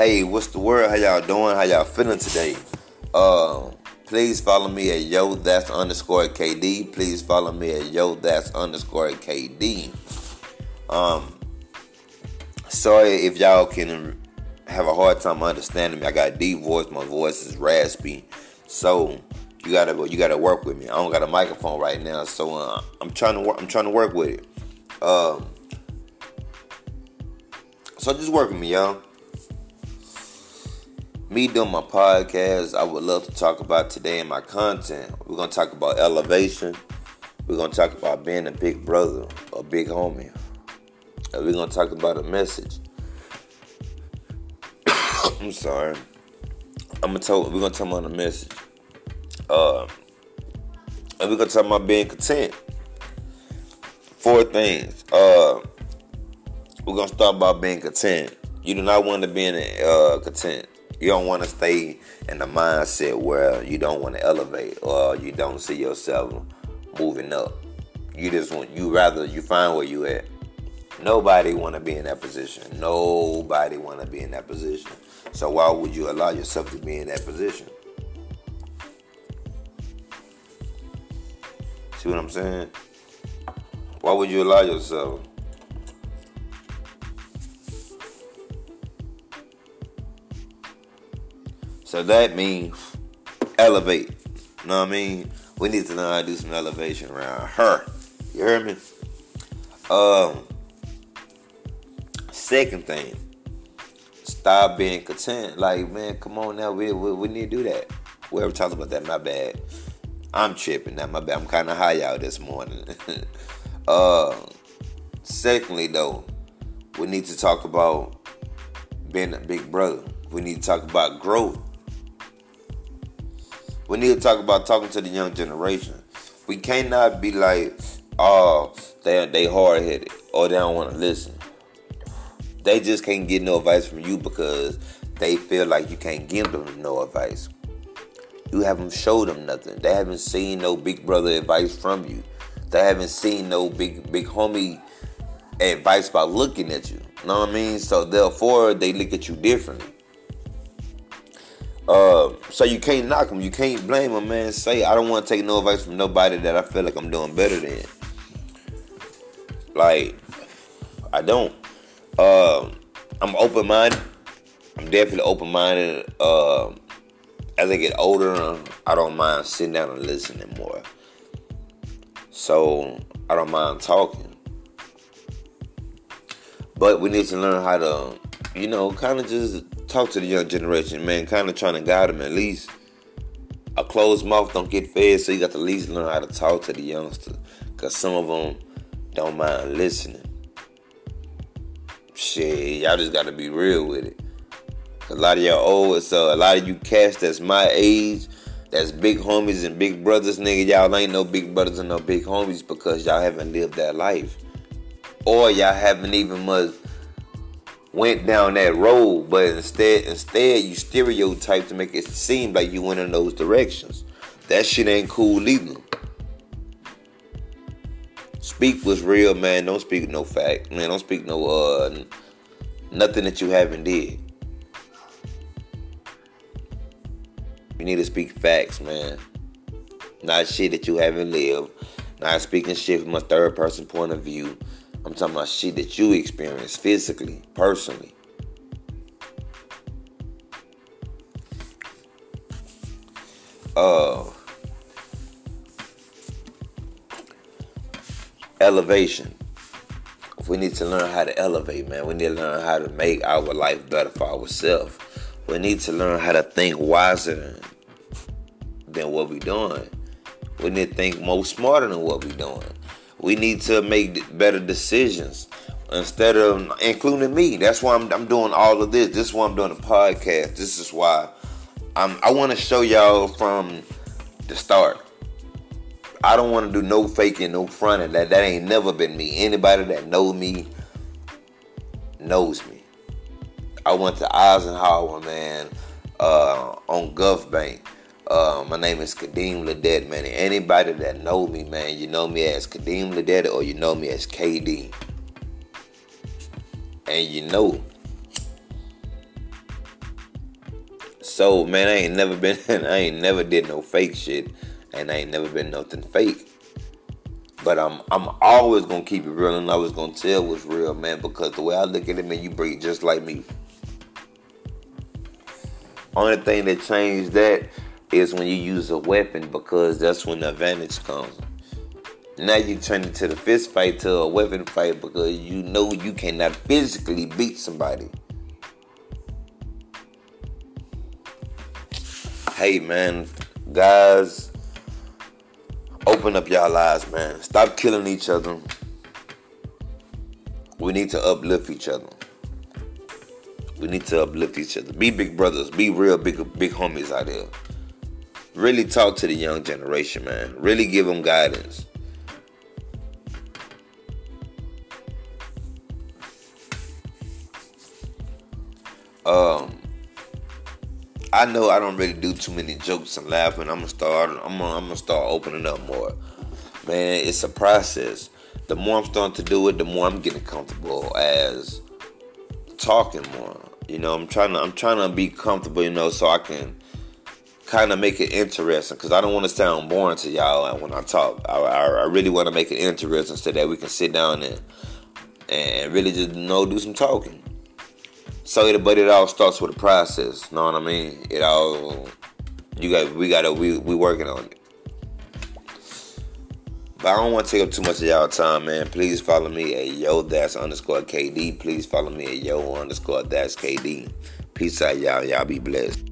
Hey, what's the word? How y'all doing? How y'all feeling today? Uh, please follow me at yo that's underscore KD. Please follow me at yo that's underscore KD. Um, sorry if y'all can have a hard time understanding me. I got deep voice. My voice is raspy, so you gotta you gotta work with me. I don't got a microphone right now, so uh, I'm trying to work. I'm trying to work with it. Um, so just work with me, y'all. Me doing my podcast, I would love to talk about today in my content. We're gonna talk about elevation. We're gonna talk about being a big brother, a big homie. And we're gonna talk about a message. I'm sorry. I'm gonna talk. We're gonna talk about a message. Uh, and we're gonna talk about being content. Four things. Uh, we're gonna start by being content. You do not want to be in uh, content. You don't want to stay in the mindset where you don't want to elevate or you don't see yourself moving up. You just want you rather you find where you at. Nobody want to be in that position. Nobody want to be in that position. So why would you allow yourself to be in that position? See what I'm saying? Why would you allow yourself? So that means elevate. You know what I mean? We need to know how to do some elevation around her. You hear me? Um. Second thing, stop being content. Like, man, come on now. We, we, we need to do that. Whoever talks about that, my bad. I'm tripping now. My bad. I'm kind of high out this morning. uh, secondly, though, we need to talk about being a big brother. We need to talk about growth. We need to talk about talking to the young generation. We cannot be like, oh, they they hard headed or they don't want to listen. They just can't get no advice from you because they feel like you can't give them no advice. You haven't showed them nothing. They haven't seen no big brother advice from you. They haven't seen no big big homie advice by looking at you. You know what I mean? So therefore, they look at you differently. Uh, so you can't knock them. You can't blame them, man. Say I don't want to take no advice from nobody that I feel like I'm doing better than. Like I don't. Uh, I'm open minded. I'm definitely open minded. Uh, as I get older, I don't mind sitting down and listening more. So I don't mind talking. But we need to learn how to, you know, kind of just talk to the young generation, man. Kind of trying to guide them at least. A closed mouth don't get fed, so you got to at least learn how to talk to the youngster. Because some of them don't mind listening. Shit, y'all just got to be real with it. A lot of y'all old, so a lot of you cats that's my age, that's big homies and big brothers, nigga. Y'all ain't no big brothers and no big homies because y'all haven't lived that life, or y'all haven't even much went down that road. But instead, instead you stereotype to make it seem like you went in those directions. That shit ain't cool either. Speak what's real, man. Don't speak no fact, man. Don't speak no uh nothing that you haven't did. You need to speak facts, man. Not shit that you haven't lived. Not speaking shit from a third person point of view. I'm talking about shit that you experience physically, personally. Uh, elevation. We need to learn how to elevate, man. We need to learn how to make our life better for ourselves. We need to learn how to think wiser than, than what we're doing. We need to think more smarter than what we're doing. We need to make better decisions instead of including me. That's why I'm, I'm doing all of this. This is why I'm doing a podcast. This is why I'm, I want to show y'all from the start. I don't want to do no faking, no fronting. That that ain't never been me. Anybody that know me knows me. I went to Eisenhower, man, uh, on Gulf Bank. Uh, my name is Kadeem Ledet, man. And anybody that know me, man, you know me as Kadeem Ledet or you know me as KD. And you know, So man, I ain't never been I ain't never did no fake shit and I ain't never been nothing fake. But I'm I'm always gonna keep it real and I was gonna tell what's real, man, because the way I look at it, man, you breathe just like me. Only thing that changed that is when you use a weapon because that's when the advantage comes. Now you turn it to the fist fight to a weapon fight because you know you cannot physically beat somebody. Hey man, guys, open up y'all eyes, man. Stop killing each other. We need to uplift each other. We need to uplift each other. Be big brothers. Be real big big homies out there. Really talk to the young generation, man. Really give them guidance. Um, I know I don't really do too many jokes and laughing. I'm gonna start. I'm gonna, I'm gonna start opening up more. Man, it's a process. The more I'm starting to do it, the more I'm getting comfortable as talking more. You know, I'm trying to I'm trying to be comfortable. You know, so I can kind of make it interesting because I don't want to sound boring to y'all when I talk. I, I, I really want to make it interesting so that we can sit down and and really just you know do some talking. So, but it all starts with a process. Know what I mean? It all you got. We got to. We we working on it. But I don't want to take up too much of y'all time, man. Please follow me at yo that's underscore KD. Please follow me at yo underscore that's KD. Peace out, y'all. Y'all be blessed.